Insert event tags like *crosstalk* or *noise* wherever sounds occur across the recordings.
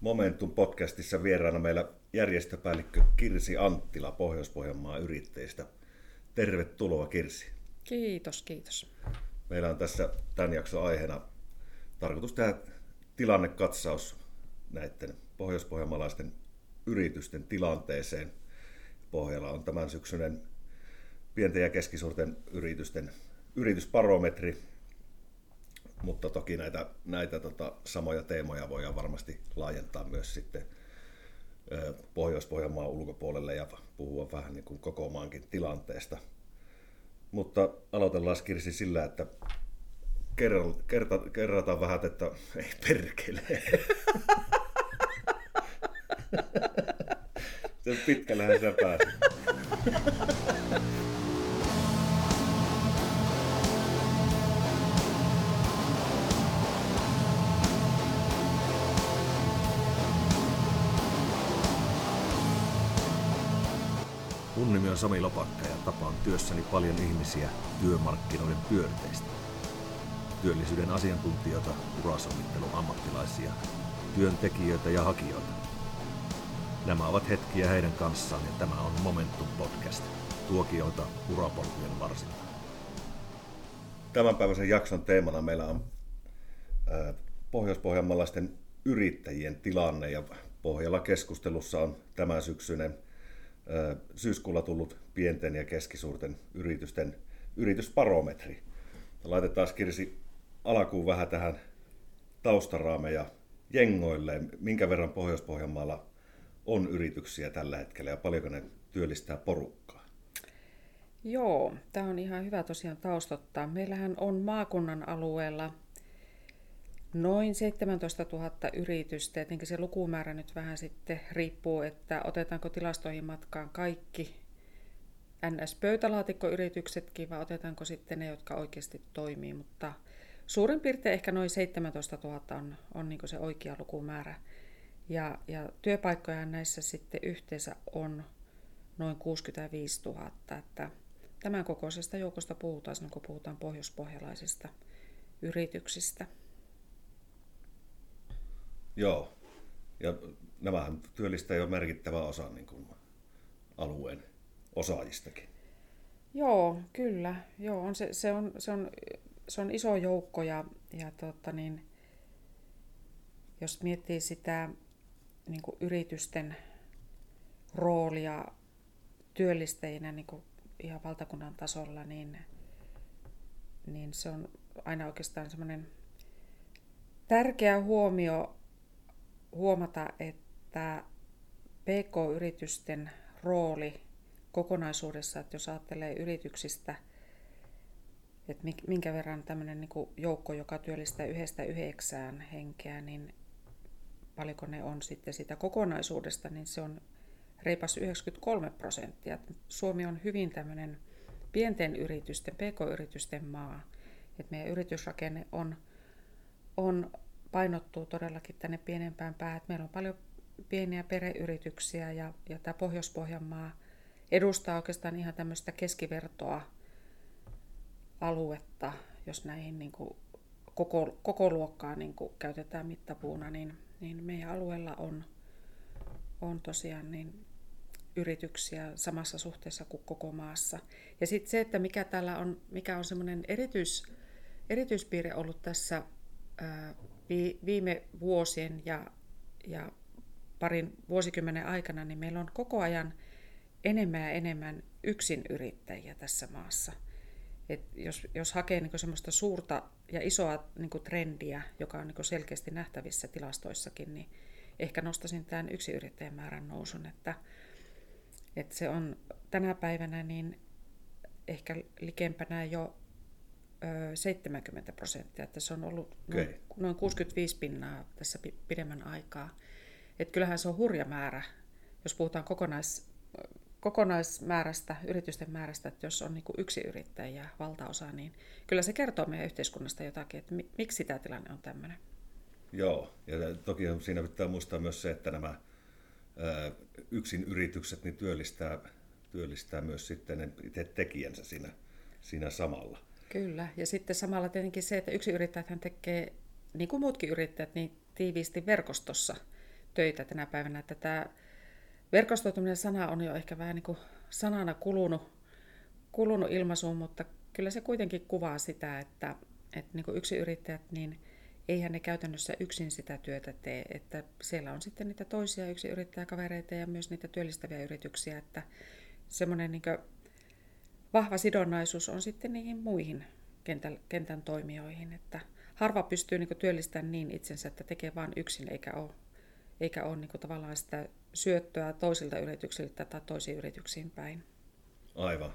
Momentum podcastissa vieraana meillä järjestöpäällikkö Kirsi Anttila Pohjois-Pohjanmaan yrittäjistä. Tervetuloa Kirsi. Kiitos, kiitos. Meillä on tässä tämän jakson aiheena tarkoitus tehdä tilannekatsaus näiden pohjois-pohjanmaalaisten yritysten tilanteeseen. Pohjalla on tämän syksyinen pienten ja keskisuurten yritysten yritysparometri, mutta toki näitä, näitä tota, samoja teemoja voidaan varmasti laajentaa myös sitten Pohjois-Pohjanmaan ulkopuolelle ja puhua vähän niin kuin koko maankin tilanteesta. Mutta aloitellaan Kirsi sillä, että kerta, kerrataan vähän, että ei perkele. *laughs* Se pitkällähän sä pääsit. *laughs* nimi on Sami Lopakka ja tapaan työssäni paljon ihmisiä työmarkkinoiden pyörteistä. Työllisyyden asiantuntijoita, urasovittelun ammattilaisia, työntekijöitä ja hakijoita. Nämä ovat hetkiä heidän kanssaan ja tämä on Momentum Podcast. Tuokioita urapolkujen varsilta. Tämänpäiväisen jakson teemana meillä on pohjois-pohjanmaalaisten yrittäjien tilanne ja pohjalla keskustelussa on tämän syksyinen syyskuulla tullut pienten ja keskisuurten yritysten yritysparometri. Laitetaan Kirsi alkuun vähän tähän taustaraameja jengoille. Minkä verran Pohjois-Pohjanmaalla on yrityksiä tällä hetkellä ja paljonko ne työllistää porukkaa? Joo, tämä on ihan hyvä tosiaan taustottaa. Meillähän on maakunnan alueella noin 17 000 yritystä. Tietenkin se lukumäärä nyt vähän sitten riippuu, että otetaanko tilastoihin matkaan kaikki NS-pöytälaatikkoyrityksetkin vai otetaanko sitten ne, jotka oikeasti toimii. Mutta suurin piirtein ehkä noin 17 000 on, on niin se oikea lukumäärä. Ja, ja työpaikkoja näissä sitten yhteensä on noin 65 000. Että tämän kokoisesta joukosta puhutaan kun puhutaan pohjoispohjalaisista yrityksistä. Joo, ja nämähän työllistää jo merkittävä osa niin kuin alueen osaajistakin. Joo, kyllä. Joo, on se, se, on, se, on, se on iso joukko ja, ja tota niin, jos miettii sitä niin kuin yritysten roolia työllistäjinä niin kuin ihan valtakunnan tasolla, niin, niin se on aina oikeastaan semmoinen tärkeä huomio huomata, että PK-yritysten rooli kokonaisuudessa, että jos ajattelee yrityksistä, että minkä verran tämmöinen niin joukko, joka työllistää yhdestä yhdeksään henkeä, niin paljonko ne on sitten sitä kokonaisuudesta, niin se on reipas 93 prosenttia. Suomi on hyvin tämmöinen pienten yritysten, pk-yritysten maa. Että meidän yritysrakenne on, on, painottuu todellakin tänne pienempään päähän. Meillä on paljon pieniä pereyrityksiä ja, ja tämä Pohjois-Pohjanmaa edustaa oikeastaan ihan tämmöistä keskivertoa aluetta, jos näihin niin kuin koko, koko luokkaa niin kuin käytetään mittapuuna, niin niin meidän alueella on, on tosiaan niin yrityksiä samassa suhteessa kuin koko maassa. Ja sitten se, että mikä täällä on, mikä on semmoinen erityis, erityispiirre ollut tässä ää, viime vuosien ja, ja parin vuosikymmenen aikana, niin meillä on koko ajan enemmän ja enemmän yrittäjiä tässä maassa. Et jos, jos hakee niin semmoista suurta ja isoa niin trendiä, joka on niin selkeästi nähtävissä tilastoissakin, niin ehkä nostaisin tämän yrittäjän määrän nousun, että, että se on tänä päivänä niin ehkä likempänä jo 70 prosenttia, että se on ollut okay. noin, noin 65 pinnaa tässä pidemmän aikaa. Että kyllähän se on hurja määrä, jos puhutaan kokonais, kokonaismäärästä, yritysten määrästä, että jos on niin yksi yrittäjä valtaosa, niin kyllä se kertoo meidän yhteiskunnasta jotakin, että miksi tämä tilanne on tämmöinen. Joo, ja toki siinä pitää muistaa myös se, että nämä yksin yritykset niin työllistää, työllistää myös sitten itse tekijänsä siinä, siinä samalla. Kyllä, ja sitten samalla tietenkin se, että yksi yrittäjät tekee, niin kuin muutkin yrittäjät, niin tiiviisti verkostossa töitä tänä päivänä, että tämä verkostoituminen sana on jo ehkä vähän niin kuin sanana kulunut, kulunut ilmaisuun, mutta kyllä se kuitenkin kuvaa sitä, että, että niin kuin yksi yrittäjät, niin eihän ne käytännössä yksin sitä työtä tee, että siellä on sitten niitä toisia yksi yrittäjäkavereita ja myös niitä työllistäviä yrityksiä, että semmoinen niin vahva sidonnaisuus on sitten niihin muihin kentän, kentän toimijoihin, että harva pystyy niin työllistämään niin itsensä, että tekee vain yksin, eikä ole, eikä ole niin tavallaan sitä syöttöä toisilta yrityksiltä tai toisiin yrityksiin päin. Aivan.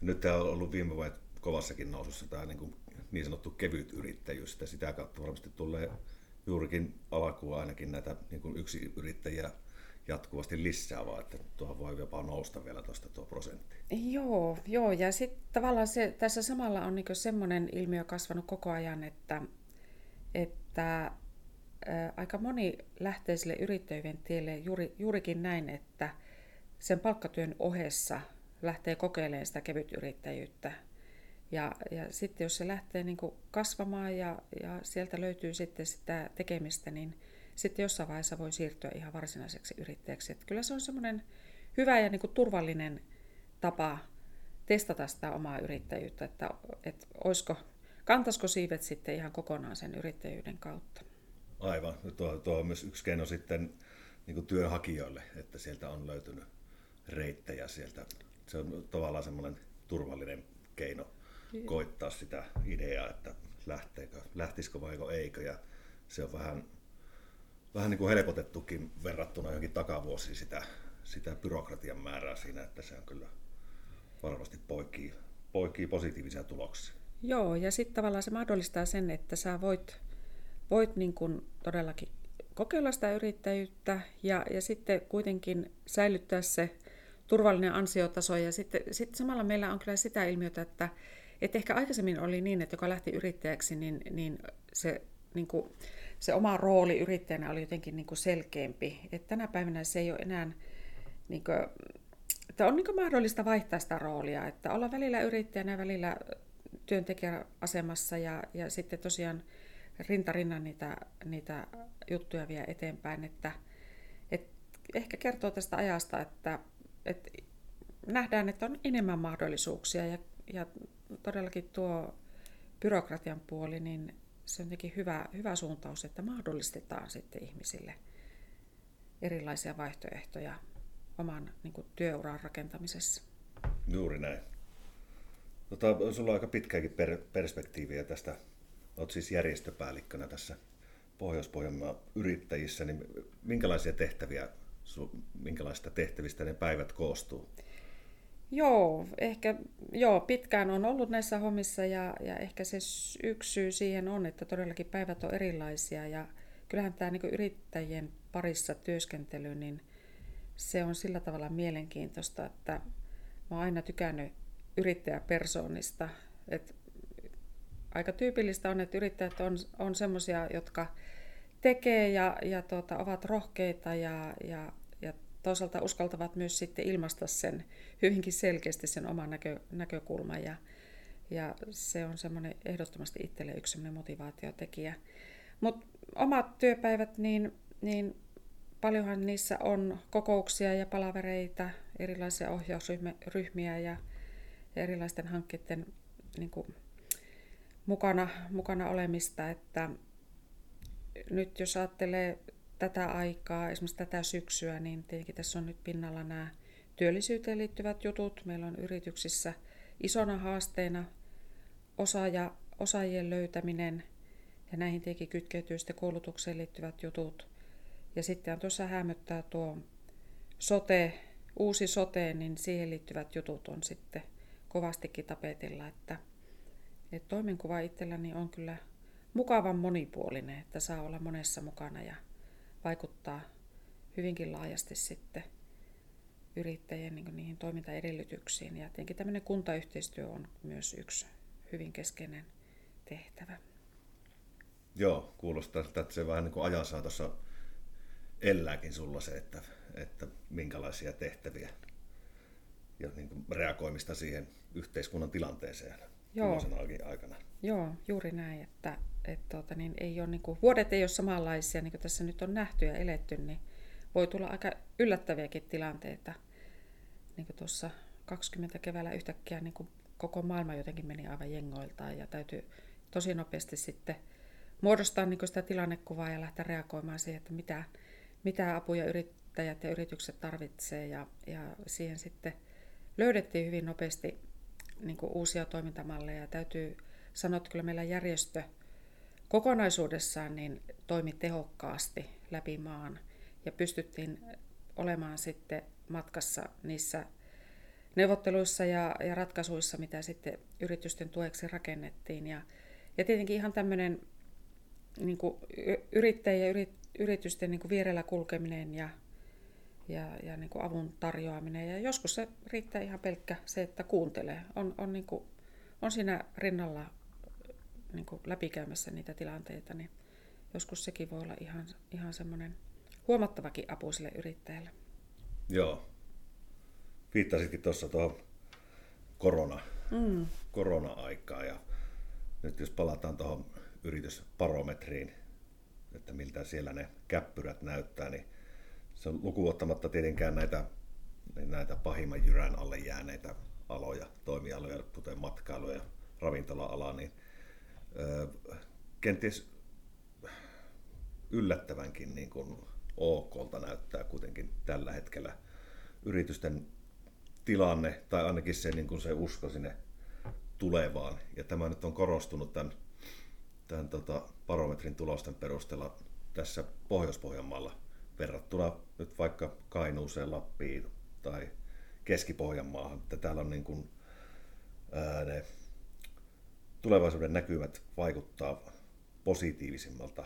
Nyt tämä on ollut viime vuodet kovassakin nousussa tämä niin, kuin niin sanottu kevyt yrittäjyys. Sitä kautta varmasti tulee juurikin alkuun ainakin näitä niin kuin yksi yrittäjiä jatkuvasti lisää, vaan että tuohon voi jopa nousta vielä tuosta tuo prosentti. Joo, joo. ja sitten tavallaan se, tässä samalla on niin semmoinen ilmiö kasvanut koko ajan, että, että ää, aika moni lähtee sille yrittäjyyden tielle juuri, juurikin näin, että sen palkkatyön ohessa lähtee kokeilemaan sitä kevytyrittäjyyttä. Ja, ja sitten jos se lähtee niin kasvamaan ja, ja sieltä löytyy sitten sitä tekemistä, niin sitten jossain vaiheessa voi siirtyä ihan varsinaiseksi yrittäjäksi. Että kyllä se on semmoinen hyvä ja niin kuin turvallinen tapa testata sitä omaa yrittäjyyttä, että, että olisiko, kantaisiko siivet sitten ihan kokonaan sen yrittäjyyden kautta. Aivan. Tuo, tuo on myös yksi keino sitten niin kuin työnhakijoille, että sieltä on löytynyt reittejä sieltä. Se on tavallaan semmoinen turvallinen keino koittaa sitä ideaa, että lähteekö, lähtisikö vai eikö. Ja se on vähän vähän niin kuin helpotettukin verrattuna johonkin takavuosiin sitä, sitä byrokratian määrää siinä, että se on kyllä varmasti poikii, poikii positiivisia tuloksia. Joo, ja sitten tavallaan se mahdollistaa sen, että sä voit, voit niin kuin todellakin kokeilla sitä yrittäjyyttä ja, ja sitten kuitenkin säilyttää se turvallinen ansiotaso. Ja sitten, sitten samalla meillä on kyllä sitä ilmiötä, että, että ehkä aikaisemmin oli niin, että joka lähti yrittäjäksi, niin, niin se niin kuin, se oma rooli yrittäjänä oli jotenkin niin kuin selkeämpi. Et tänä päivänä se ei ole enää, niin kuin, että on niin kuin mahdollista vaihtaa sitä roolia, että olla välillä yrittäjänä, välillä työntekijäasemassa ja, ja sitten tosiaan rintarinnan niitä, niitä juttuja vie eteenpäin. Että, et ehkä kertoo tästä ajasta, että, että nähdään, että on enemmän mahdollisuuksia ja, ja todellakin tuo byrokratian puoli, niin se on jotenkin hyvä, hyvä suuntaus, että mahdollistetaan sitten ihmisille erilaisia vaihtoehtoja oman niin kuin, työuran rakentamisessa. Juuri näin. Tota, sulla on aika pitkäänkin per, perspektiiviä tästä. Olet siis järjestöpäällikkönä tässä Pohjois-Pohjanmaan yrittäjissä, niin minkälaisia tehtäviä, minkälaisista tehtävistä ne päivät koostuu? Joo, ehkä joo, pitkään on ollut näissä hommissa ja, ja ehkä se yksi syy siihen on, että todellakin päivät on erilaisia ja kyllähän tämä niin yrittäjien parissa työskentely, niin se on sillä tavalla mielenkiintoista, että mä oon aina tykännyt yrittäjäpersoonista. Et aika tyypillistä on, että yrittäjät on, on semmoisia, jotka tekee ja, ja tuota, ovat rohkeita ja, ja toisaalta uskaltavat myös sitten ilmaista sen hyvinkin selkeästi sen oman näkö, näkökulman ja, ja se on semmoinen ehdottomasti itselle yksi semmoinen motivaatiotekijä. Mutta omat työpäivät, niin, niin paljonhan niissä on kokouksia ja palavereita, erilaisia ohjausryhmiä ja, ja erilaisten hankkeiden niin kuin, mukana, mukana olemista, että nyt jos ajattelee tätä aikaa, esimerkiksi tätä syksyä, niin tietenkin tässä on nyt pinnalla nämä työllisyyteen liittyvät jutut. Meillä on yrityksissä isona haasteena osaaja, osaajien löytäminen ja näihin tietenkin kytkeytyy sitten koulutukseen liittyvät jutut. Ja sitten on tuossa hämöttää tuo sote, uusi sote, niin siihen liittyvät jutut on sitten kovastikin tapetilla, että, että toimenkuva itselläni on kyllä mukavan monipuolinen, että saa olla monessa mukana ja vaikuttaa hyvinkin laajasti sitten yrittäjien niin niihin toimintaedellytyksiin. Ja tietenkin tämmöinen kuntayhteistyö on myös yksi hyvin keskeinen tehtävä. Joo, kuulostaa että se vähän niin kuin ajan saatossa elääkin sulla se, että, että minkälaisia tehtäviä ja niin kuin reagoimista siihen yhteiskunnan tilanteeseen Joo. aikana. Joo, juuri näin, että et tuota, niin ei ole, niin kuin, vuodet ei ole samanlaisia, niin kuin tässä nyt on nähty ja eletty, niin voi tulla aika yllättäviäkin tilanteita. Niin kuin tuossa 20 keväällä yhtäkkiä niin kuin koko maailma jotenkin meni aivan jengoiltaan ja täytyy tosi nopeasti sitten muodostaa niin sitä tilannekuvaa ja lähteä reagoimaan siihen, että mitä, mitä apuja yrittäjät ja yritykset tarvitsee ja, ja siihen sitten löydettiin hyvin nopeasti niin uusia toimintamalleja. Täytyy sanoa, että kyllä meillä järjestö kokonaisuudessaan niin toimi tehokkaasti läpi maan ja pystyttiin olemaan sitten matkassa niissä neuvotteluissa ja, ja ratkaisuissa, mitä sitten yritysten tueksi rakennettiin. Ja, ja tietenkin ihan tämmöinen niin yrittäjien ja yrit, yritysten niin kuin vierellä kulkeminen ja, ja, ja niin kuin avun tarjoaminen. Ja joskus se riittää ihan pelkkä se, että kuuntelee. On, on, niin kuin, on siinä rinnalla niin kuin läpikäymässä niitä tilanteita, niin joskus sekin voi olla ihan, ihan semmoinen huomattavakin apu sille yrittäjälle. Joo. Viittasitkin tuossa tuohon korona, mm. korona-aikaan ja nyt jos palataan tuohon yritysparometriin, että miltä siellä ne käppyrät näyttää, niin se on lukuottamatta tietenkään näitä, näitä pahimman jyrän alle jääneitä aloja, toimialoja, kuten matkailu ja ravintola-ala, niin ö, kenties yllättävänkin niin kuin OKlta näyttää kuitenkin tällä hetkellä yritysten tilanne, tai ainakin se, niin kuin se usko sinne tulevaan. Ja tämä nyt on korostunut tämän, tämän tota, barometrin tulosten perusteella tässä Pohjois-Pohjanmaalla verrattuna nyt vaikka Kainuuseen, Lappiin tai Keski-Pohjanmaahan. Että täällä on niin kuin, ää, ne tulevaisuuden näkymät vaikuttaa positiivisimmalta.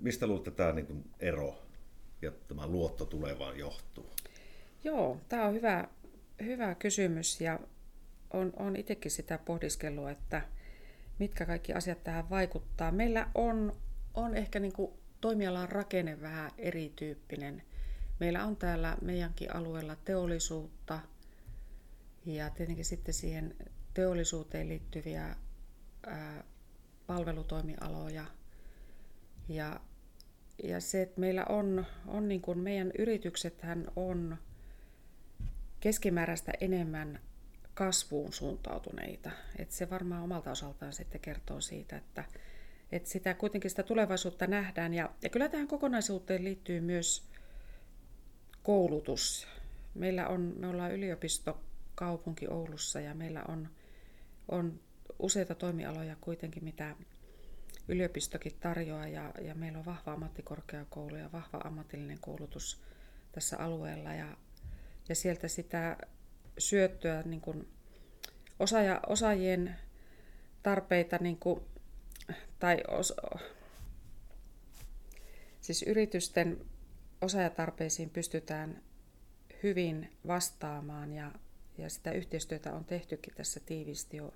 Mistä luulette tämä niin kuin ero ja tämä luotto tulevaan johtuu? Joo, tämä on hyvä, hyvä kysymys ja on, on itsekin sitä pohdiskelua, että mitkä kaikki asiat tähän vaikuttaa. Meillä on, on ehkä niin kuin toimialan rakenne vähän erityyppinen. Meillä on täällä meidänkin alueella teollisuutta ja tietenkin sitten siihen teollisuuteen liittyviä ää, palvelutoimialoja. Ja, ja se, että meillä on, on niin kuin meidän yrityksethän on keskimääräistä enemmän kasvuun suuntautuneita. Et se varmaan omalta osaltaan sitten kertoo siitä, että, että sitä kuitenkin sitä tulevaisuutta nähdään. Ja, ja kyllä tähän kokonaisuuteen liittyy myös koulutus. Meillä on, me ollaan yliopistokaupunki Oulussa ja meillä on, on useita toimialoja kuitenkin, mitä yliopistokin tarjoaa ja, ja meillä on vahva ammattikorkeakoulu ja vahva ammatillinen koulutus tässä alueella ja, ja sieltä sitä syöttöä niin kuin osaaja, osaajien tarpeita niin kuin, tai os, siis yritysten osaajatarpeisiin pystytään hyvin vastaamaan ja, ja sitä yhteistyötä on tehtykin tässä tiivisti jo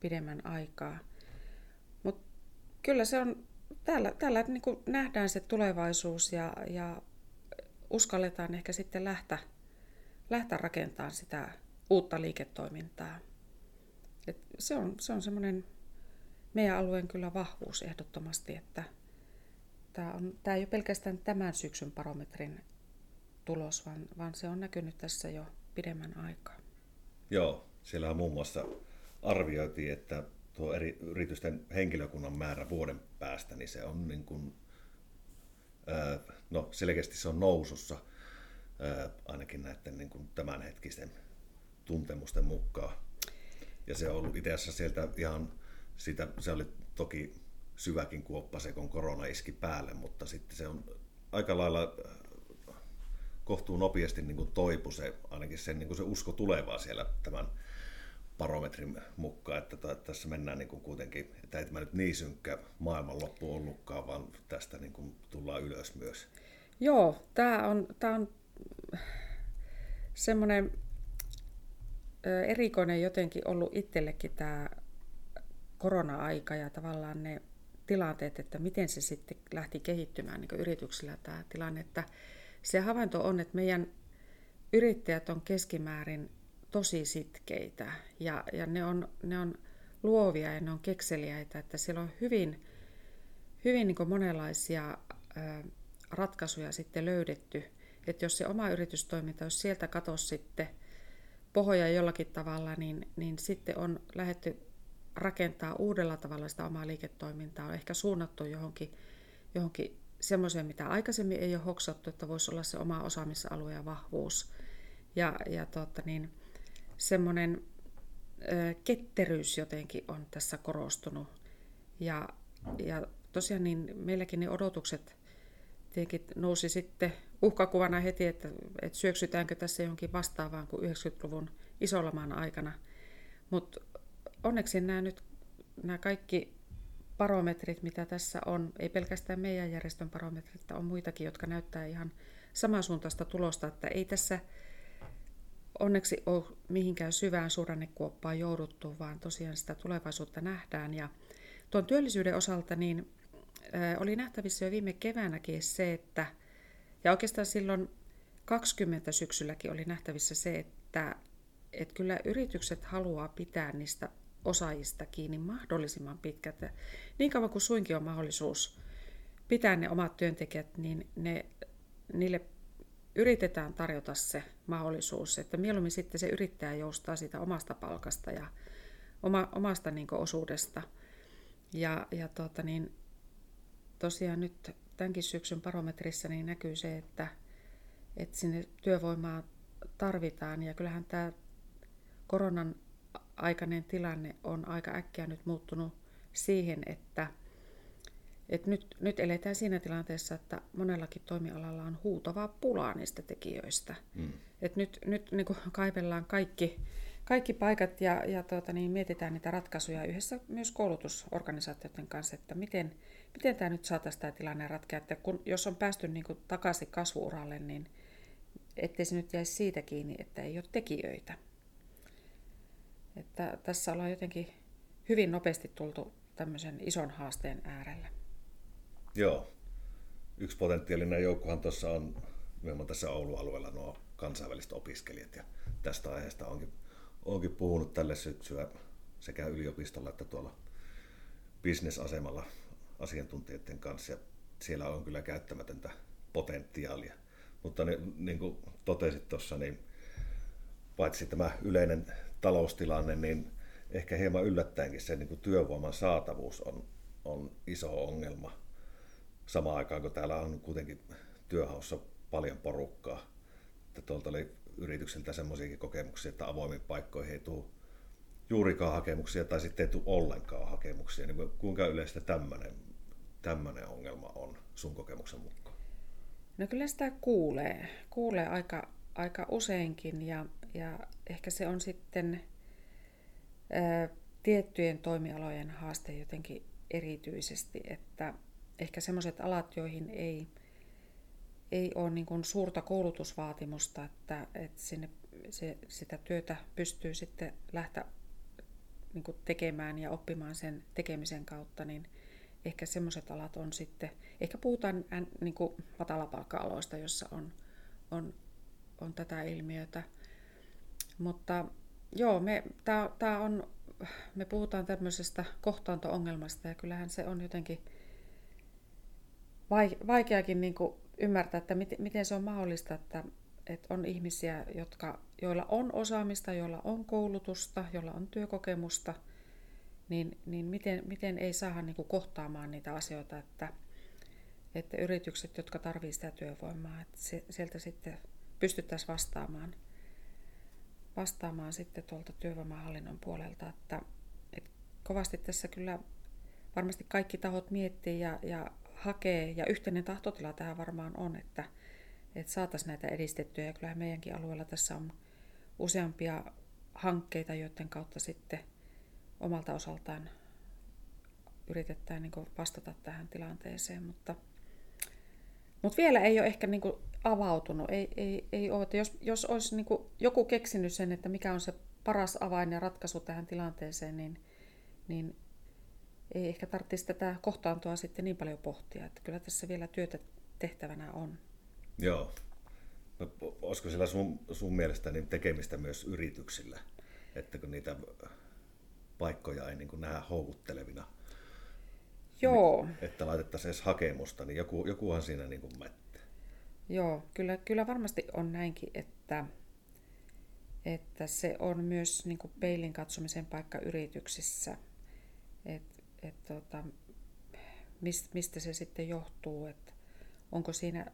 pidemmän aikaa. Mutta kyllä se on, täällä, täällä niin nähdään se tulevaisuus ja, ja uskalletaan ehkä sitten lähteä lähteä rakentamaan sitä uutta liiketoimintaa. Et se on, se on semmoinen meidän alueen kyllä vahvuus ehdottomasti, että tämä, on, tämä ei ole pelkästään tämän syksyn barometrin tulos, vaan, vaan se on näkynyt tässä jo pidemmän aikaa. Joo, siellä muun muassa arvioitiin, että tuo eri yritysten henkilökunnan määrä vuoden päästä, niin se on niin kuin, no selkeästi se on nousussa – ainakin näiden niin kuin tämänhetkisten tuntemusten mukaan. Ja se on ollut itse asiassa sieltä ihan, sitä, se oli toki syväkin kuoppa se, kun korona iski päälle, mutta sitten se on aika lailla kohtuu nopeasti niin kuin toipu se, ainakin sen, niin kuin se usko tulevaa siellä tämän barometrin mukaan, että tässä mennään niin kuin kuitenkin, että ei tämä nyt niin synkkä maailmanloppu ollutkaan, vaan tästä niin kuin tullaan ylös myös. Joo, tämä on, tämä on semmoinen erikoinen jotenkin ollut itsellekin tämä korona-aika ja tavallaan ne tilanteet, että miten se sitten lähti kehittymään niin yrityksillä tämä tilanne. Että se havainto on, että meidän yrittäjät on keskimäärin tosi sitkeitä ja, ja ne, on, ne on luovia ja ne on kekseliäitä, että siellä on hyvin, hyvin niin monenlaisia ratkaisuja sitten löydetty. Että jos se oma yritystoiminta, jos sieltä katosi sitten pohja jollakin tavalla, niin, niin sitten on lähetty rakentaa uudella tavalla sitä omaa liiketoimintaa, on ehkä suunnattu johonkin, johonkin semmoiseen, mitä aikaisemmin ei ole hoksattu, että voisi olla se oma osaamisalue ja vahvuus. Ja, ja tota niin, semmoinen ö, ketteryys jotenkin on tässä korostunut. Ja, ja tosiaan niin meilläkin ne odotukset tietenkin nousi sitten uhkakuvana heti, että, että syöksytäänkö tässä jonkin vastaavaan kuin 90-luvun isolamaan aikana. Mutta onneksi nämä nyt nämä kaikki barometrit, mitä tässä on, ei pelkästään meidän järjestön barometrit, on muitakin, jotka näyttää ihan samansuuntaista tulosta, että ei tässä onneksi ole mihinkään syvään suhdannekuoppaan jouduttu, vaan tosiaan sitä tulevaisuutta nähdään. Ja tuon työllisyyden osalta niin oli nähtävissä jo viime keväänäkin se, että, ja oikeastaan silloin 20 syksylläkin oli nähtävissä se, että, että kyllä yritykset haluaa pitää niistä osaajista kiinni mahdollisimman pitkät. Niin kauan kuin suinkin on mahdollisuus pitää ne omat työntekijät, niin ne, niille yritetään tarjota se mahdollisuus, että mieluummin sitten se yrittäjä joustaa siitä omasta palkasta ja oma, omasta niin osuudesta. Ja, ja tuota, niin, tosiaan nyt tämänkin syksyn barometrissa niin näkyy se, että, että sinne työvoimaa tarvitaan ja kyllähän tämä koronan aikainen tilanne on aika äkkiä nyt muuttunut siihen, että, että nyt, nyt eletään siinä tilanteessa, että monellakin toimialalla on huutavaa pulaa niistä tekijöistä. Mm. Et nyt nyt niin kaivellaan kaikki, kaikki paikat ja, ja tuota, niin mietitään niitä ratkaisuja yhdessä myös koulutusorganisaatioiden kanssa, että miten, miten tämä nyt saataisiin tämä tilanne ratkea. Että kun, jos on päästy niin kuin takaisin kasvuuralle, niin ettei se nyt jäisi siitä kiinni, että ei ole tekijöitä. Että tässä ollaan jotenkin hyvin nopeasti tultu tämmöisen ison haasteen äärelle. Joo. Yksi potentiaalinen joukkohan tuossa on nimenomaan tässä Oulun alueella nuo kansainväliset opiskelijat. Ja tästä aiheesta onkin, onkin puhunut tälle syksyä sekä yliopistolla että tuolla bisnesasemalla asiantuntijoiden kanssa. Ja siellä on kyllä käyttämätöntä potentiaalia. Mutta niin, niin kuin totesit tuossa, niin paitsi tämä yleinen taloustilanne, niin ehkä hieman yllättäenkin se niin kuin työvoiman saatavuus on, on iso ongelma. Samaan aikaan, kun täällä on kuitenkin työhaussa paljon porukkaa. Että tuolta oli yrityksiltä semmoisiakin kokemuksia, että avoimiin paikkoihin ei tule juurikaan hakemuksia tai sitten ei tule ollenkaan hakemuksia. Niin kuinka yleistä tämmöinen, tämmöinen ongelma on sun kokemuksen mukaan? No kyllä sitä kuulee, kuulee aika, aika useinkin ja ja ehkä se on sitten ää, tiettyjen toimialojen haaste jotenkin erityisesti, että ehkä semmoiset alat, joihin ei, ei ole niin kuin suurta koulutusvaatimusta, että, että sinne se, sitä työtä pystyy sitten lähteä niin kuin tekemään ja oppimaan sen tekemisen kautta, niin ehkä semmoiset alat on sitten, ehkä puhutaan niin kuin matalapalkka-aloista, jossa on, on, on tätä ilmiötä, mutta joo, me, tää, tää on, me puhutaan tämmöisestä kohtaanto-ongelmasta ja kyllähän se on jotenkin vaikeakin niin kuin ymmärtää, että miten, miten se on mahdollista, että, että on ihmisiä, jotka, joilla on osaamista, joilla on koulutusta, joilla on työkokemusta, niin, niin miten, miten ei saada niin kuin kohtaamaan niitä asioita, että, että yritykset, jotka tarvitsevat sitä työvoimaa, että se, sieltä sitten pystyttäisiin vastaamaan – vastaamaan sitten tuolta työvoimahallinnon puolelta, että, että kovasti tässä kyllä varmasti kaikki tahot miettii ja, ja hakee, ja yhteinen tahtotila tähän varmaan on, että, että saataisiin näitä edistettyä, ja kyllähän meidänkin alueella tässä on useampia hankkeita, joiden kautta sitten omalta osaltaan yritetään niin vastata tähän tilanteeseen, mutta, mutta vielä ei ole ehkä niin avautunut. Ei, ei, ei ole. Että jos, jos olisi niin kuin joku keksinyt sen, että mikä on se paras avain ja ratkaisu tähän tilanteeseen, niin, niin ei ehkä tarvitsisi tätä kohtaantoa sitten niin paljon pohtia. Että kyllä tässä vielä työtä tehtävänä on. Joo. No, olisiko siellä sun, sun mielestä niin tekemistä myös yrityksillä, että kun niitä paikkoja ei niin nähdä houkuttelevina? Joo. Että laitettaisiin edes hakemusta, niin joku, jokuhan siinä niin kuin mättää. Joo, kyllä, kyllä varmasti on näinkin, että, että se on myös niin kuin peilin katsomisen paikka yrityksissä. Et, et, tota, mistä se sitten johtuu, että onko siinä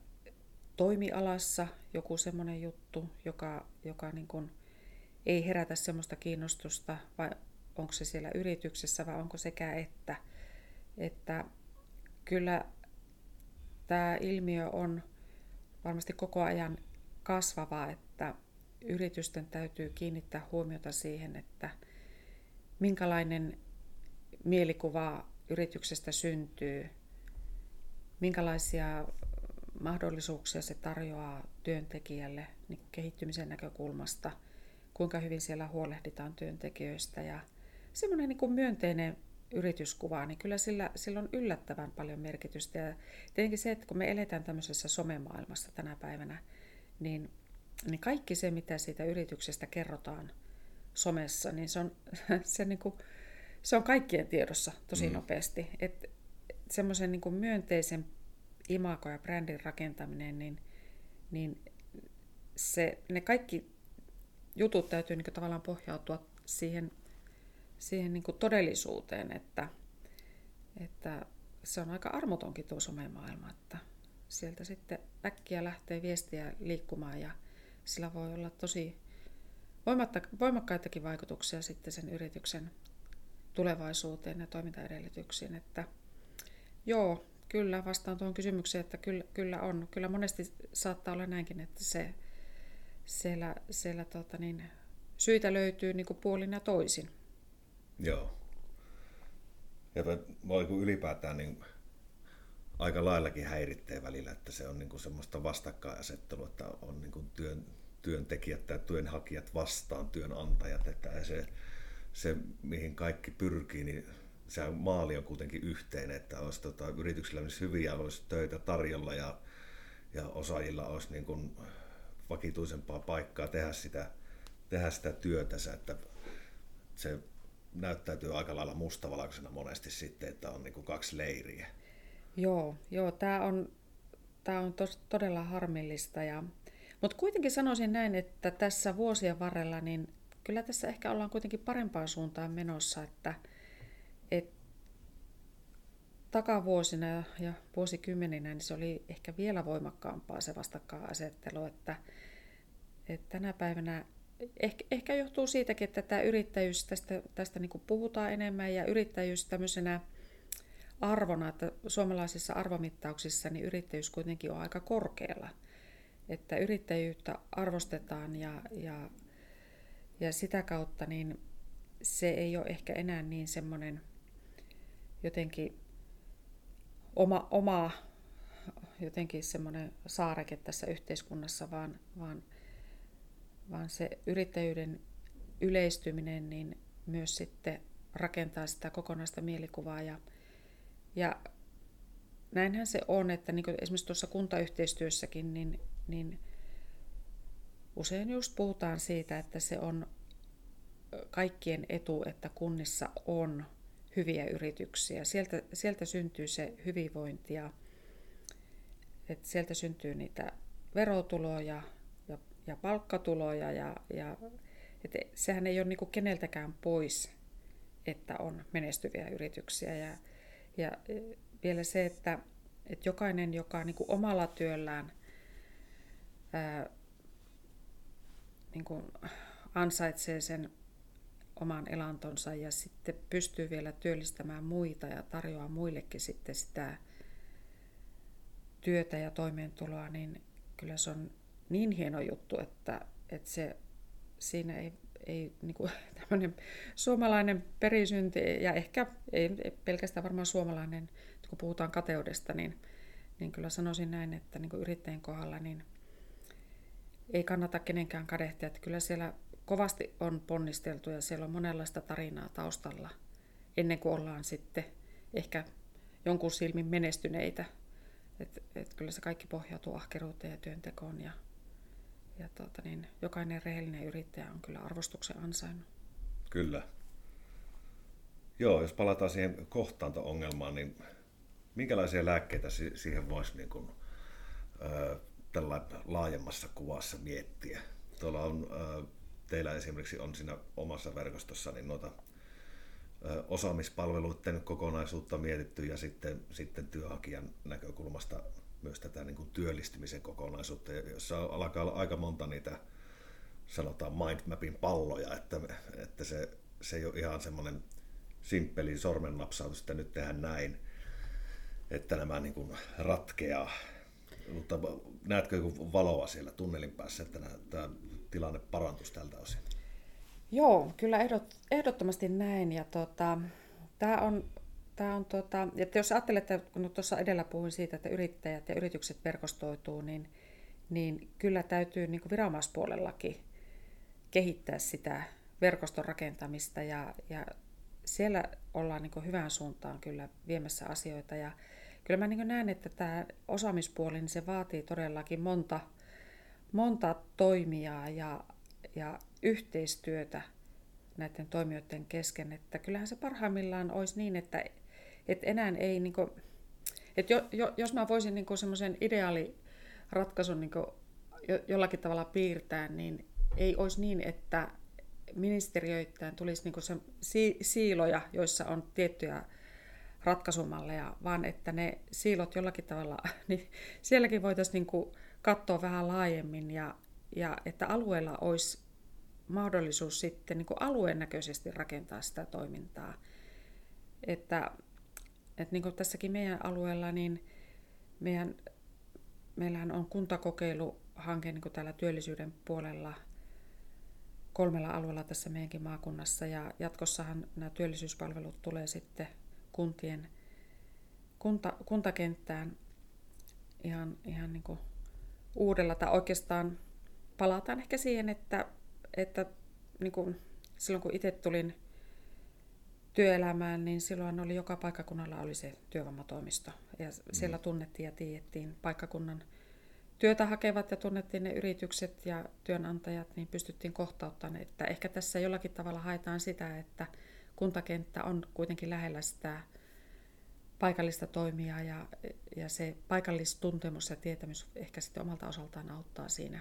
toimialassa joku semmoinen juttu, joka, joka niin kuin ei herätä semmoista kiinnostusta, vai onko se siellä yrityksessä vai onko sekä että. Että kyllä tämä ilmiö on varmasti koko ajan kasvava, että yritysten täytyy kiinnittää huomiota siihen, että minkälainen mielikuva yrityksestä syntyy, minkälaisia mahdollisuuksia se tarjoaa työntekijälle niin kehittymisen näkökulmasta, kuinka hyvin siellä huolehditaan työntekijöistä ja semmoinen niin myönteinen yrityskuva, niin kyllä sillä, sillä on yllättävän paljon merkitystä. Ja tietenkin se, että kun me eletään tämmöisessä somemaailmassa tänä päivänä, niin, niin kaikki se, mitä siitä yrityksestä kerrotaan somessa, niin se on, *laughs* se niin kuin, se on kaikkien tiedossa tosi mm. nopeasti. Et, semmoisen niin myönteisen imago- ja brändin rakentaminen, niin, niin se, ne kaikki jutut täytyy niin tavallaan pohjautua siihen, siihen niin todellisuuteen, että, että se on aika armotonkin tuo somemaailma, että sieltä sitten äkkiä lähtee viestiä liikkumaan ja sillä voi olla tosi voimakkaitakin vaikutuksia sitten sen yrityksen tulevaisuuteen ja toimintaedellytyksiin. Että joo, kyllä vastaan tuohon kysymykseen, että kyllä, kyllä on. Kyllä monesti saattaa olla näinkin, että se, siellä, siellä tota niin, syitä löytyy niin kuin puolin ja toisin. Joo. Ja voi kun ylipäätään niin aika laillakin häiritsee välillä, että se on niin kuin semmoista vastakkainasettelua, että on niin kuin työn, työntekijät tai työnhakijat vastaan työnantajat, että se se, mihin kaikki pyrkii, niin se maali on kuitenkin yhteinen, että olisi tota, yrityksillä olisi hyviä, olisi töitä tarjolla ja, ja osaajilla olisi niin kuin vakituisempaa paikkaa tehdä sitä, tehdä sitä työtänsä, että se näyttäytyy aika lailla mustavalkoisena monesti sitten, että on niin kuin kaksi leiriä. Joo, joo tämä on, tää on tos, todella harmillista. Ja, mutta kuitenkin sanoisin näin, että tässä vuosien varrella niin kyllä tässä ehkä ollaan kuitenkin parempaan suuntaan menossa, että, et takavuosina ja vuosikymmeninä niin se oli ehkä vielä voimakkaampaa se vastakkainasettelu, että, että tänä päivänä ehkä, ehkä johtuu siitäkin, että tämä yrittäjyys, tästä, tästä niin puhutaan enemmän ja yrittäjyys tämmöisenä arvona, että suomalaisissa arvomittauksissa niin yrittäjyys kuitenkin on aika korkealla. Että yrittäjyyttä arvostetaan ja, ja ja sitä kautta niin se ei ole ehkä enää niin semmoinen jotenkin oma, oma jotenkin semmoinen saareke tässä yhteiskunnassa, vaan, vaan, vaan se yrittäjyyden yleistyminen niin myös sitten rakentaa sitä kokonaista mielikuvaa. Ja, ja näinhän se on, että niin esimerkiksi tuossa kuntayhteistyössäkin, niin, niin usein just puhutaan siitä, että se on kaikkien etu, että kunnissa on hyviä yrityksiä. Sieltä, sieltä syntyy se hyvinvointi ja että sieltä syntyy niitä verotuloja ja, ja palkkatuloja ja, ja että sehän ei ole niin keneltäkään pois, että on menestyviä yrityksiä. Ja, ja vielä se, että, että jokainen, joka niin omalla työllään ää, niin kuin ansaitsee sen oman elantonsa ja sitten pystyy vielä työllistämään muita ja tarjoaa muillekin sitten sitä työtä ja toimeentuloa, niin kyllä se on niin hieno juttu, että, että se, siinä ei, ei niin kuin, *laughs* tämmöinen suomalainen perisynti ja ehkä ei pelkästään varmaan suomalainen, kun puhutaan kateudesta, niin, niin kyllä sanoisin näin, että niin kuin yrittäjän kohdalla niin ei kannata kenenkään kadehtia, että kyllä siellä kovasti on ponnisteltu ja siellä on monenlaista tarinaa taustalla ennen kuin ollaan sitten ehkä jonkun silmin menestyneitä. Et, et kyllä se kaikki pohjautuu ahkeruuteen ja työntekoon ja, ja tuota, niin, jokainen rehellinen yrittäjä on kyllä arvostuksen ansainnut. Kyllä. Joo, jos palataan siihen kohtaanto-ongelmaan, niin minkälaisia lääkkeitä siihen voisi niin kuin, tällä laajemmassa kuvassa miettiä? Tuolla on, teillä esimerkiksi on siinä omassa verkostossa niin noita osaamispalveluiden kokonaisuutta mietitty ja sitten, sitten työnhakijan näkökulmasta myös tätä niin kuin työllistymisen kokonaisuutta, jossa alkaa olla aika monta niitä sanotaan mindmapin palloja, että, että se, se ei ole ihan semmoinen simppeli sormennapsautus, että nyt tehdään näin, että nämä niin kuin ratkeaa. Mutta näetkö joku valoa siellä tunnelin päässä, että tämä tilanne parantuisi tältä osin? Joo, kyllä ehdot, ehdottomasti näin. Ja tota, tämä on, tämä on tota, että jos ajattelette, kun tuossa edellä puhuin siitä, että yrittäjät ja yritykset verkostoituu, niin, niin kyllä täytyy niin viranomaispuolellakin kehittää sitä verkoston rakentamista ja, ja siellä ollaan niin hyvään suuntaan kyllä viemässä asioita. Ja kyllä mä niin näen, että tämä osaamispuoli niin se vaatii todellakin monta, monta toimijaa ja, ja yhteistyötä näiden toimijoiden kesken. Että kyllähän se parhaimmillaan olisi niin, että, että enää ei, niin kuin, että jo, jo, jos mä voisin niin semmoisen ideaaliratkaisun niin jollakin tavalla piirtää, niin ei olisi niin, että ministeriöittäin tulisi niin se siiloja, joissa on tiettyjä ratkaisumalleja, vaan että ne siilot jollakin tavalla, *laughs* niin sielläkin voitaisiin niin katsoa vähän laajemmin ja, ja että alueella olisi mahdollisuus sitten niin alueen näköisesti rakentaa sitä toimintaa. Että, että niin tässäkin meidän alueella, niin meidän, meillähän on kuntakokeiluhanke niin täällä työllisyyden puolella – kolmella alueella tässä meidänkin maakunnassa. Ja jatkossahan nämä työllisyyspalvelut tulee sitten kuntien kunta, kuntakenttään ihan, ihan niin uudella, tai oikeastaan palataan ehkä siihen, että, että niin kuin silloin kun itse tulin työelämään, niin silloin oli joka paikkakunnalla oli se työvoimatoimisto. Ja siellä mm. tunnettiin ja tiedettiin paikkakunnan työtä hakevat ja tunnettiin ne yritykset ja työnantajat, niin pystyttiin kohtauttamaan. Että ehkä tässä jollakin tavalla haetaan sitä, että kuntakenttä on kuitenkin lähellä sitä paikallista toimijaa ja, ja se paikallistuntemus ja tietämys ehkä sitten omalta osaltaan auttaa siinä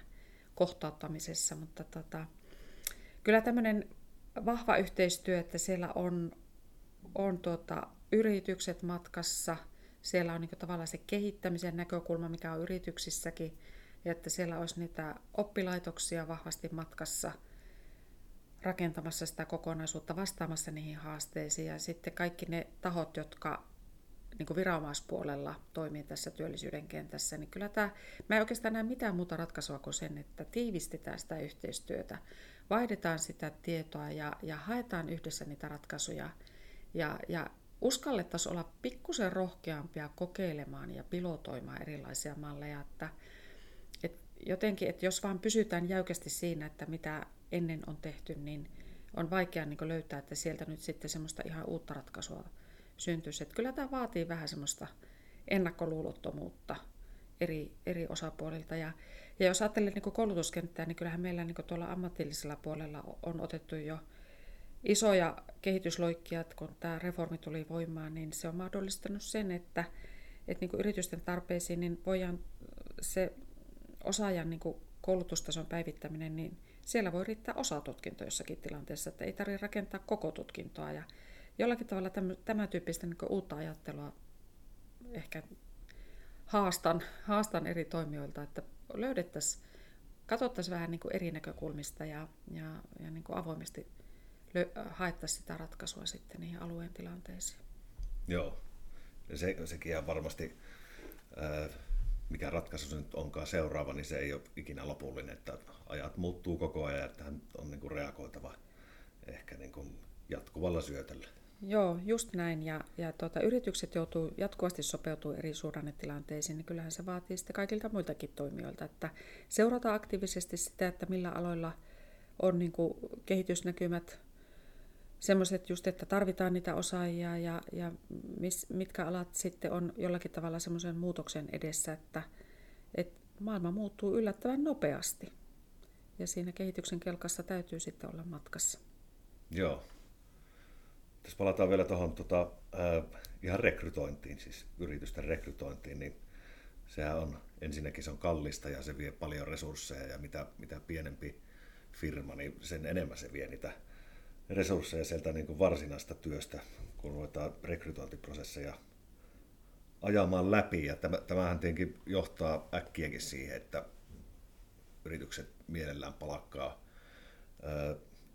kohtauttamisessa, mutta tota, kyllä tämmöinen vahva yhteistyö, että siellä on, on tuota, yritykset matkassa – siellä on niin tavallaan se kehittämisen näkökulma, mikä on yrityksissäkin, ja että siellä olisi niitä oppilaitoksia vahvasti matkassa rakentamassa sitä kokonaisuutta, vastaamassa niihin haasteisiin, ja sitten kaikki ne tahot, jotka niin kuin viranomaispuolella toimii tässä työllisyyden kentässä, niin kyllä tämä, mä en oikeastaan näe mitään muuta ratkaisua kuin sen, että tiivistetään sitä yhteistyötä, vaihdetaan sitä tietoa ja, ja haetaan yhdessä niitä ratkaisuja ja, ja uskallettaisiin olla pikkusen rohkeampia kokeilemaan ja pilotoimaan erilaisia malleja, että, että jotenkin, että jos vaan pysytään jäykästi siinä, että mitä ennen on tehty, niin on vaikea niin löytää, että sieltä nyt sitten semmoista ihan uutta ratkaisua syntyisi. Että kyllä tämä vaatii vähän semmoista ennakkoluulottomuutta eri, eri osapuolilta. Ja, ja jos ajattelee niin koulutuskenttää, niin kyllähän meillä niin tuolla ammatillisella puolella on otettu jo – isoja kehitysloikkia, kun tämä reformi tuli voimaan, niin se on mahdollistanut sen, että, että niin kuin yritysten tarpeisiin niin voidaan se osaajan niin kuin koulutustason päivittäminen, niin siellä voi riittää osa tutkinto jossakin tilanteessa, että ei tarvitse rakentaa koko tutkintoa. Ja jollakin tavalla tämän, tämän tyyppistä niin uutta ajattelua ehkä haastan, haastan eri toimijoilta, että löydettäisiin, katsottaisiin vähän niin kuin eri näkökulmista ja, ja, ja niin kuin avoimesti haettaisiin sitä ratkaisua sitten niihin alueen tilanteisiin. Joo, se, sekin on varmasti, mikä ratkaisu se nyt onkaan seuraava, niin se ei ole ikinä lopullinen, että ajat muuttuu koko ajan, että on niin kuin reagoitava ehkä niin kuin jatkuvalla syötöllä. Joo, just näin. Ja, ja tuota, yritykset joutuu jatkuvasti sopeutumaan eri suhdannetilanteisiin, niin kyllähän se vaatii sitten kaikilta muiltakin toimijoilta, että seurata aktiivisesti sitä, että millä aloilla on niin kuin kehitysnäkymät semmoiset just, että tarvitaan niitä osaajia ja, ja mis, mitkä alat sitten on jollakin tavalla semmoisen muutoksen edessä, että, että maailma muuttuu yllättävän nopeasti. ja siinä kehityksen kelkassa täytyy sitten olla matkassa. Joo. Jos palataan vielä tuohon tota, äh, ihan rekrytointiin, siis yritysten rekrytointiin, niin sehän on, ensinnäkin se on kallista ja se vie paljon resursseja ja mitä, mitä pienempi firma, niin sen enemmän se vie niitä resursseja sieltä niin kuin varsinaista työstä, kun ruvetaan rekrytointiprosesseja ajamaan läpi. Ja tämähän tietenkin johtaa äkkiäkin siihen, että yritykset mielellään palakkaa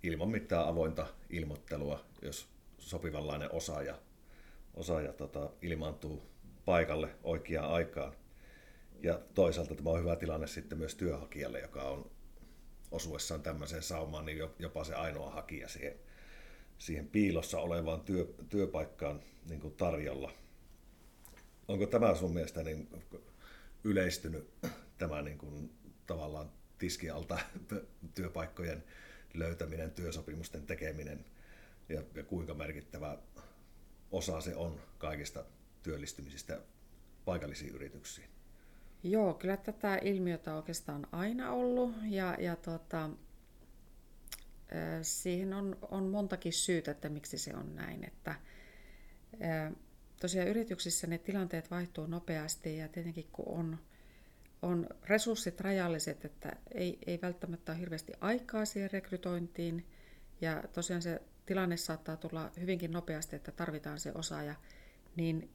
ilman mitään avointa ilmoittelua, jos sopivanlainen osaaja, osaaja tota, ilmaantuu paikalle oikeaan aikaan. Ja toisaalta tämä on hyvä tilanne sitten myös työhakijalle, joka on osuessaan tämmöiseen saumaan, niin jopa se ainoa hakija siihen, siihen piilossa olevaan työ, työpaikkaan niin kuin tarjolla. Onko tämä sun mielestä niin yleistynyt tämä niin kuin, tavallaan tiskialta *laughs* työpaikkojen löytäminen, työsopimusten tekeminen ja, ja kuinka merkittävä osa se on kaikista työllistymisistä paikallisiin yrityksiin? Joo, kyllä tätä ilmiötä oikeastaan aina ollut ja, ja tuota, siihen on, on montakin syytä, että miksi se on näin. Että, tosiaan yrityksissä ne tilanteet vaihtuu nopeasti ja tietenkin kun on, on resurssit rajalliset, että ei, ei välttämättä ole hirveästi aikaa siihen rekrytointiin ja tosiaan se tilanne saattaa tulla hyvinkin nopeasti, että tarvitaan se osaaja, niin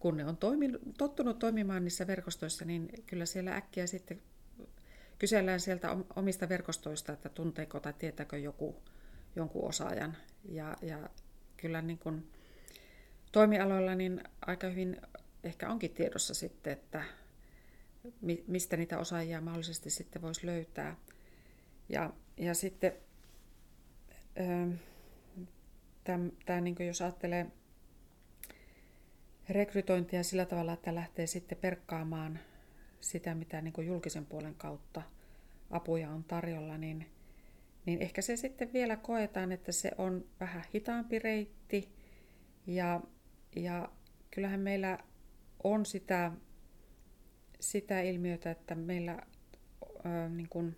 kun ne on toiminut, tottunut toimimaan niissä verkostoissa, niin kyllä siellä äkkiä sitten kysellään sieltä omista verkostoista, että tunteeko tai tietääkö joku jonkun osaajan. Ja, ja kyllä niin kuin toimialoilla niin aika hyvin ehkä onkin tiedossa sitten, että mistä niitä osaajia mahdollisesti sitten voisi löytää. Ja, ja sitten tämä, niin jos ajattelee rekrytointia sillä tavalla, että lähtee sitten perkkaamaan sitä, mitä niin julkisen puolen kautta apuja on tarjolla, niin, niin ehkä se sitten vielä koetaan, että se on vähän hitaampi reitti. Ja, ja kyllähän meillä on sitä, sitä ilmiötä, että meillä ää, niin kuin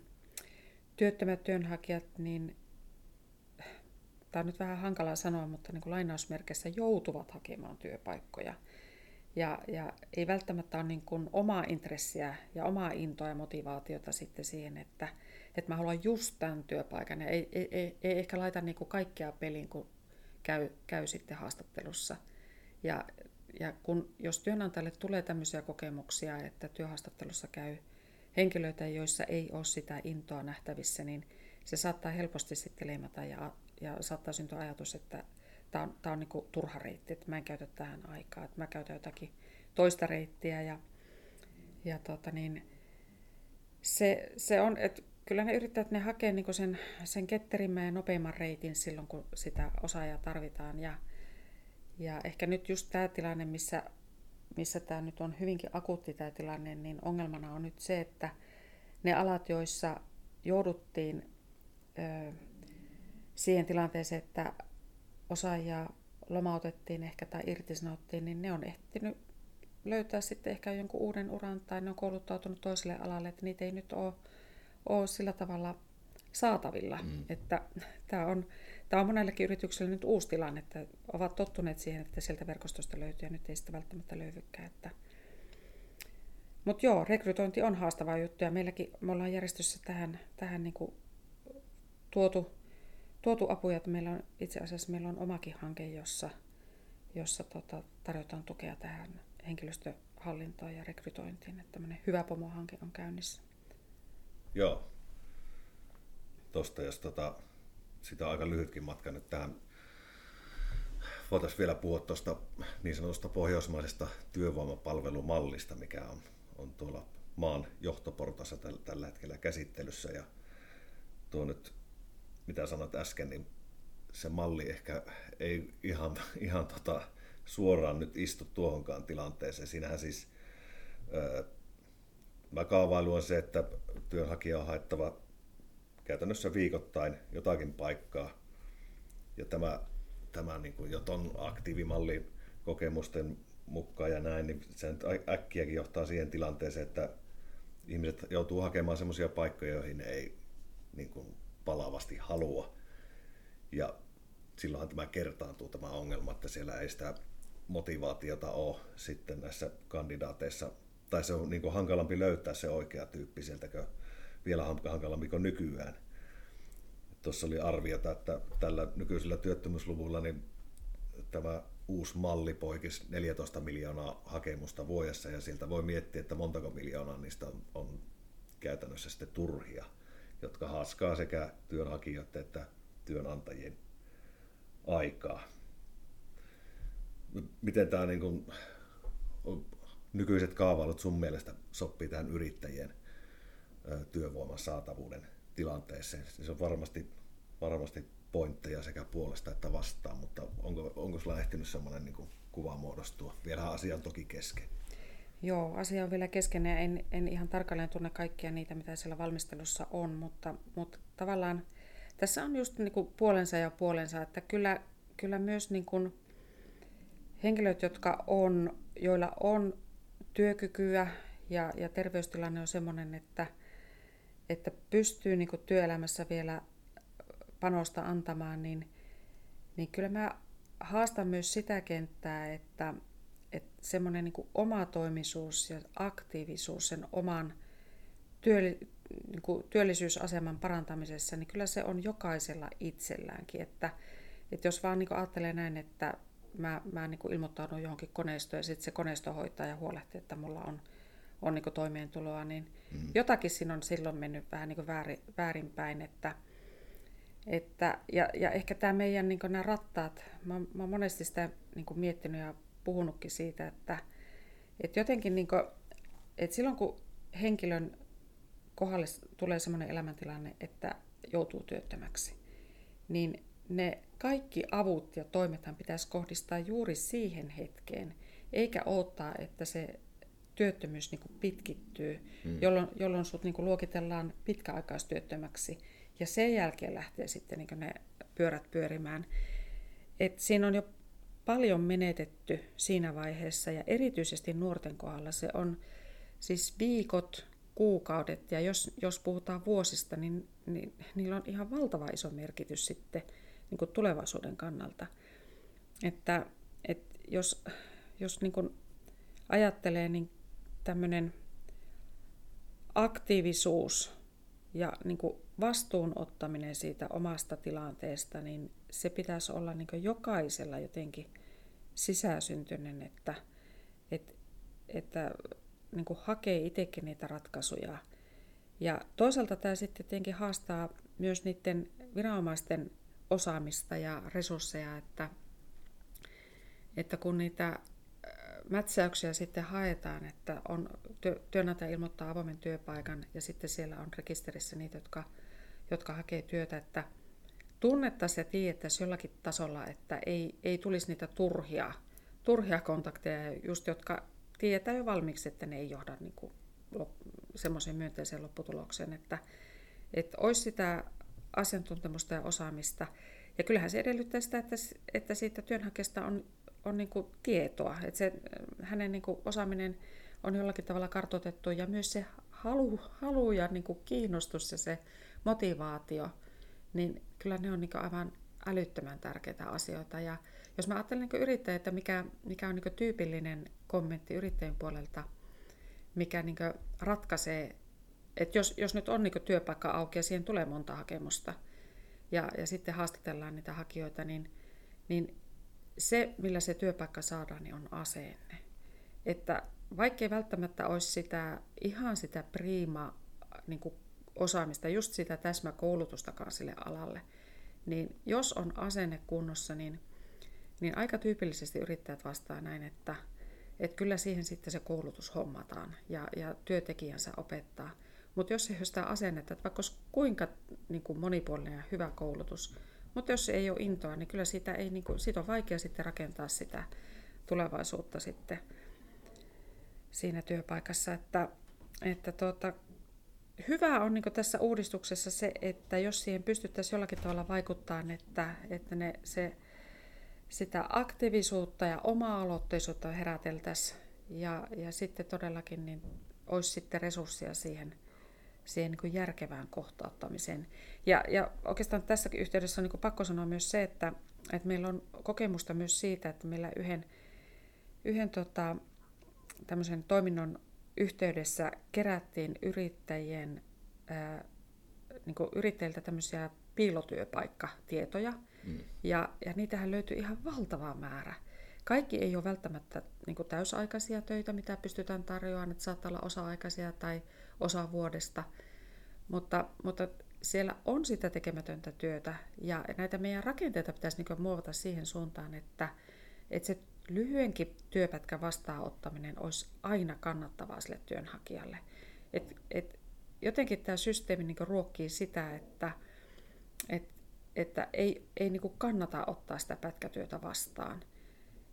työttömät työnhakijat, niin tämä on nyt vähän hankalaa sanoa, mutta niin kuin lainausmerkeissä joutuvat hakemaan työpaikkoja. Ja, ja ei välttämättä ole niin kuin omaa intressiä ja omaa intoa ja motivaatiota sitten siihen, että, että mä haluan just tämän työpaikan. Ja ei, ei, ei, ei ehkä laita niin kuin kaikkea peliin, kun käy, käy sitten haastattelussa. Ja, ja kun, jos työnantajalle tulee tämmöisiä kokemuksia, että työhaastattelussa käy henkilöitä, joissa ei ole sitä intoa nähtävissä, niin se saattaa helposti sitten leimata ja ja saattaa syntyä ajatus, että tämä on, tämä on niin turha reitti, että mä en käytä tähän aikaa, että mä käytän jotakin toista reittiä ja, ja tota niin, se, se on, että kyllä ne yrittävät ne hakea niin sen, sen ketterimmän ja nopeimman reitin silloin, kun sitä osaajaa tarvitaan. Ja, ja ehkä nyt just tämä tilanne, missä, missä tämä nyt on hyvinkin akuutti tämä tilanne, niin ongelmana on nyt se, että ne alat, joissa jouduttiin siihen tilanteeseen, että osaajia lomautettiin ehkä tai irtisanottiin, niin ne on ehtinyt löytää sitten ehkä jonkun uuden uran tai ne on kouluttautunut toiselle alalle, että niitä ei nyt ole, ole sillä tavalla saatavilla. Mm. Että tämä on, tämä on monellekin yritykselle nyt uusi tilanne, että ovat tottuneet siihen, että sieltä verkostosta löytyy ja nyt ei sitä välttämättä löydykään. Että... Mutta joo, rekrytointi on haastava juttu ja meilläkin me ollaan järjestössä tähän, tähän niin kuin tuotu tuotu apuja, että meillä on itse asiassa meillä on omakin hanke, jossa, jossa tota, tarjotaan tukea tähän henkilöstöhallintaan ja rekrytointiin. Että tämmöinen hyvä pomohanke on käynnissä. Joo. Tuosta, jos tota, sitä on aika lyhytkin matka nyt tähän voitaisiin vielä puhua tuosta niin sanotusta pohjoismaisesta työvoimapalvelumallista, mikä on, on tuolla maan johtoportassa tällä, tällä hetkellä käsittelyssä. Ja tuo nyt mitä sanoit äsken, niin se malli ehkä ei ihan, ihan tota suoraan nyt istu tuohonkaan tilanteeseen. Siinähän siis mä kaavailu on se, että työnhakija on haettava käytännössä viikoittain jotakin paikkaa. Ja tämä, tämä niin kuin jo ton aktiivimallin kokemusten mukaan ja näin, niin se nyt äkkiäkin johtaa siihen tilanteeseen, että ihmiset joutuu hakemaan sellaisia paikkoja, joihin ei niin kuin palavasti halua. Ja silloinhan tämä kertaantuu tämä ongelma, että siellä ei sitä motivaatiota ole sitten näissä kandidaateissa, tai se on niin kuin hankalampi löytää se oikea tyyppi sieltäkö vielä hankalampi kuin nykyään. Tuossa oli arviota, että tällä nykyisellä työttömyysluvulla niin tämä uusi malli poikisi 14 miljoonaa hakemusta vuodessa ja siltä voi miettiä, että montako miljoonaa niistä on, on käytännössä sitten turhia, jotka haaskaa sekä työnhakijoiden että työnantajien aikaa. Miten tämä niin kuin, nykyiset kaavailut sun mielestä sopii tähän yrittäjien työvoiman saatavuuden tilanteeseen? Se on varmasti, varmasti pointteja sekä puolesta että vastaan, mutta onko, onko sulla ehtinyt sellainen niin kuva muodostua? Vielä asia on toki kesken. Joo, asia on vielä kesken ja en, en ihan tarkalleen tunne kaikkia niitä, mitä siellä valmistelussa on, mutta, mutta tavallaan tässä on just niin kuin puolensa ja puolensa, että kyllä, kyllä myös niin kuin henkilöt, jotka on, joilla on työkykyä ja, ja terveystilanne on sellainen, että, että pystyy niin kuin työelämässä vielä panosta antamaan, niin, niin kyllä mä haastan myös sitä kenttää, että, semmoinen niin omatoimisuus ja aktiivisuus sen oman työ, niin kuin työllisyysaseman parantamisessa, niin kyllä se on jokaisella itselläänkin. Että, että jos vaan niin ajattelee näin, että mä, mä niin ilmoittaudun johonkin koneistoon ja sitten se koneisto hoitaa ja huolehtii, että mulla on, on niin toimeentuloa, niin mm. jotakin siinä on silloin mennyt vähän niin väärin, väärinpäin, että, että, ja, ja ehkä tämä meidän niin nämä rattaat, mä, mä oon monesti sitä niin miettinyt ja puhunutkin siitä, että, että jotenkin niin kuin, että silloin kun henkilön kohdalle tulee sellainen elämäntilanne, että joutuu työttömäksi, niin ne kaikki avut ja toimethan pitäisi kohdistaa juuri siihen hetkeen, eikä odottaa, että se työttömyys niin kuin pitkittyy, mm. jolloin, jolloin sut niin kuin luokitellaan pitkäaikaistyöttömäksi ja sen jälkeen lähtee sitten niin ne pyörät pyörimään. Et siinä on jo paljon menetetty siinä vaiheessa ja erityisesti nuorten kohdalla se on siis viikot, kuukaudet ja jos, jos puhutaan vuosista, niin, niin niillä on ihan valtava iso merkitys sitten niin kuin tulevaisuuden kannalta. Että, että jos, jos niin kuin ajattelee, niin tämmöinen aktiivisuus ja niin kuin vastuun ottaminen siitä omasta tilanteesta, niin se pitäisi olla niin jokaisella jotenkin sisäsyntyinen, että, että, että niin hakee itsekin niitä ratkaisuja. Ja toisaalta tämä sitten tietenkin haastaa myös niiden viranomaisten osaamista ja resursseja, että, että kun niitä mätsäyksiä sitten haetaan, että on työnantaja ilmoittaa avoimen työpaikan ja sitten siellä on rekisterissä niitä, jotka, jotka hakee työtä, että tunnettaisiin ja tiedettäisiin jollakin tasolla, että ei, ei tulisi niitä turhia, turhia kontakteja, just jotka tietää jo valmiiksi, että ne ei johda niin kuin semmoiseen myönteiseen lopputulokseen, että, että olisi sitä asiantuntemusta ja osaamista. Ja kyllähän se edellyttää sitä, että, että siitä työnhakijasta on on niin kuin tietoa, että se, hänen niin kuin osaaminen on jollakin tavalla kartoitettu ja myös se halu, halu ja niin kuin kiinnostus ja se motivaatio, niin kyllä ne on niin aivan älyttömän tärkeitä asioita. Ja jos mä ajattelen niin yrittäjä, että mikä, mikä on niin tyypillinen kommentti yrittäjän puolelta, mikä niin ratkaisee, että jos, jos nyt on niin työpaikka auki ja siihen tulee monta hakemusta ja, ja sitten haastatellaan niitä hakijoita, niin, niin se, millä se työpaikka saadaan, niin on asenne. Että vaikkei välttämättä olisi sitä, ihan sitä priima niin kuin osaamista, just sitä täsmäkoulutustakaan sille alalle, niin jos on asenne kunnossa, niin, niin aika tyypillisesti yrittäjät vastaa näin, että, että kyllä siihen sitten se koulutus hommataan ja, ja työntekijänsä opettaa. Mutta jos ei ole sitä asennetta, että vaikka olisi kuinka niin kuin monipuolinen ja hyvä koulutus, mutta jos ei ole intoa, niin kyllä siitä, ei, niin kuin, siitä on vaikea sitten rakentaa sitä tulevaisuutta sitten siinä työpaikassa. Että, että tuota, hyvä on niin tässä uudistuksessa se, että jos siihen pystyttäisiin jollakin tavalla vaikuttaa, että, että ne, se, sitä aktiivisuutta ja oma-aloitteisuutta heräteltäisiin ja, ja sitten todellakin niin olisi sitten resursseja siihen siihen niin järkevään kohtauttamiseen. Ja, ja oikeastaan tässäkin yhteydessä on niin pakko sanoa myös se, että, että meillä on kokemusta myös siitä, että meillä yhden, yhden tota, tämmöisen toiminnon yhteydessä kerättiin yrittäjien, ää, niin yrittäjiltä tämmöisiä piilotyöpaikkatietoja, mm. ja, ja niitähän löytyi ihan valtava määrä. Kaikki ei ole välttämättä niin täysaikaisia töitä, mitä pystytään tarjoamaan, että saattaa olla osa-aikaisia tai osa vuodesta, mutta, mutta siellä on sitä tekemätöntä työtä, ja näitä meidän rakenteita pitäisi niin muovata siihen suuntaan, että, että se lyhyenkin työpätkä vastaanottaminen olisi aina kannattavaa sille työnhakijalle. Et, et jotenkin tämä systeemi niin ruokkii sitä, että et, että ei, ei niin kannata ottaa sitä pätkätyötä vastaan.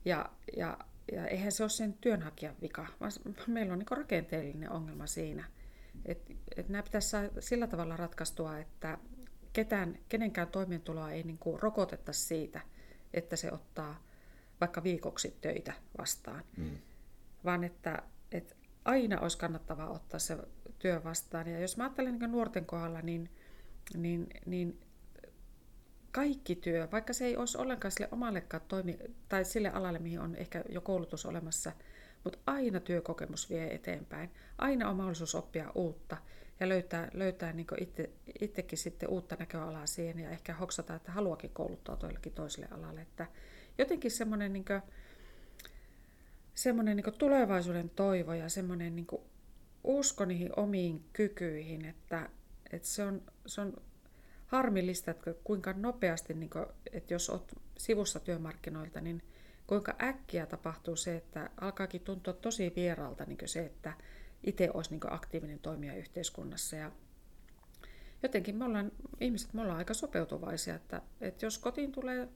Ja, ja, ja eihän se ole sen työnhakijan vika, vaan *laughs* meillä on niin rakenteellinen ongelma siinä. Että et nämä pitäisi sillä tavalla ratkaistua, että ketään, kenenkään toimeentuloa ei niin rokoteta siitä, että se ottaa vaikka viikoksi töitä vastaan, mm. vaan että, että aina olisi kannattavaa ottaa se työ vastaan. Ja jos mä ajattelen niin nuorten kohdalla, niin, niin, niin kaikki työ, vaikka se ei olisi ollenkaan sille omallekaan toimi, tai sille alalle, mihin on ehkä jo koulutus olemassa, mutta aina työkokemus vie eteenpäin. Aina on mahdollisuus oppia uutta ja löytää, löytää niin itse, itsekin sitten uutta näköalaa siihen ja ehkä hoksata, että haluakin kouluttaa toillekin toiselle alalle. Että jotenkin semmoinen niin semmoinen niin tulevaisuuden toivo ja semmoinen niin usko niihin omiin kykyihin, että, että se, on, se on harmillista, että kuinka nopeasti, niin kuin, että jos olet sivussa työmarkkinoilta, niin kuinka äkkiä tapahtuu se, että alkaakin tuntua tosi vieraalta niin se, että itse olisi niin aktiivinen toimija yhteiskunnassa. Ja jotenkin me ollaan, ihmiset, me ollaan aika sopeutuvaisia, että, että jos kotiin tulee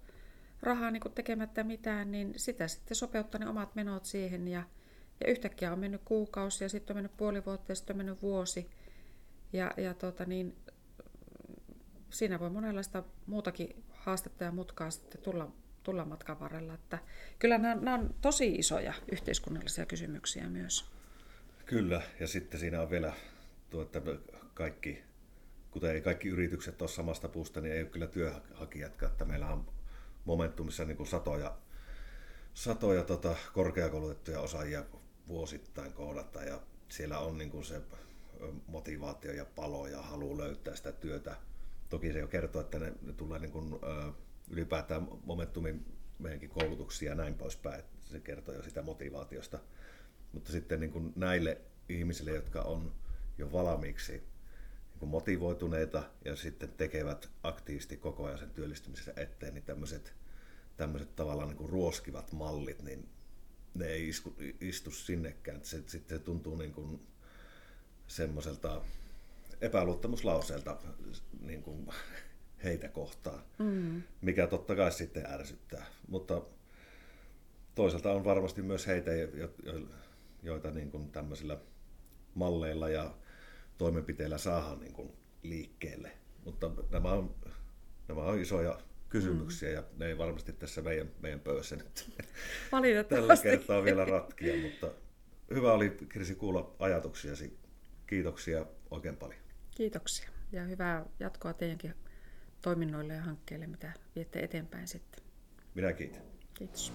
rahaa niin tekemättä mitään, niin sitä sitten sopeuttaa ne omat menot siihen ja, ja yhtäkkiä on mennyt kuukausi ja sitten on mennyt puoli vuotta ja sitten on mennyt vuosi. Ja, ja tota niin, siinä voi monenlaista muutakin haastetta ja mutkaa sitten tulla, tulla matkan varrella. Että kyllä nämä, nämä on tosi isoja yhteiskunnallisia kysymyksiä myös. Kyllä, ja sitten siinä on vielä tuo, että kaikki, kuten ei kaikki yritykset ole samasta puusta, niin ei ole kyllä työhakijatkaan, että meillä on Momentumissa niin kuin satoja, satoja tota, korkeakoulutettuja osaajia vuosittain kohdata ja siellä on niin kuin se motivaatio ja palo ja halu löytää sitä työtä. Toki se jo kertoo, että ne, ne tulee niin kuin, ylipäätään Momentumin meidänkin koulutuksia ja näin poispäin. Että se kertoo jo sitä motivaatiosta. Mutta sitten niin kuin näille ihmisille, jotka on jo valmiiksi motivoituneita ja sitten tekevät aktiivisesti koko ajan sen työllistymisessä eteen, niin tämmöiset, tämmöiset tavallaan niin kuin ruoskivat mallit, niin ne ei isku, istu sinnekään. Se, sitten se tuntuu niin kuin semmoiselta epäluottamuslauseelta niin kuin heitä kohtaan, mm. mikä totta kai sitten ärsyttää. Mutta toisaalta on varmasti myös heitä, joita niin kuin tämmöisillä malleilla ja toimenpiteillä saadaan niin kuin liikkeelle. Mutta nämä on, nämä on isoja kysymyksiä mm. ja ne ei varmasti tässä meidän, meidän pöydässä nyt tällä kertaa vielä ratkia, mutta hyvä oli Kirsi kuulla ajatuksiasi. Kiitoksia oikein paljon. Kiitoksia ja hyvää jatkoa teidänkin toiminnoille ja hankkeille, mitä viette eteenpäin sitten. Minä kiitän. Kiitos.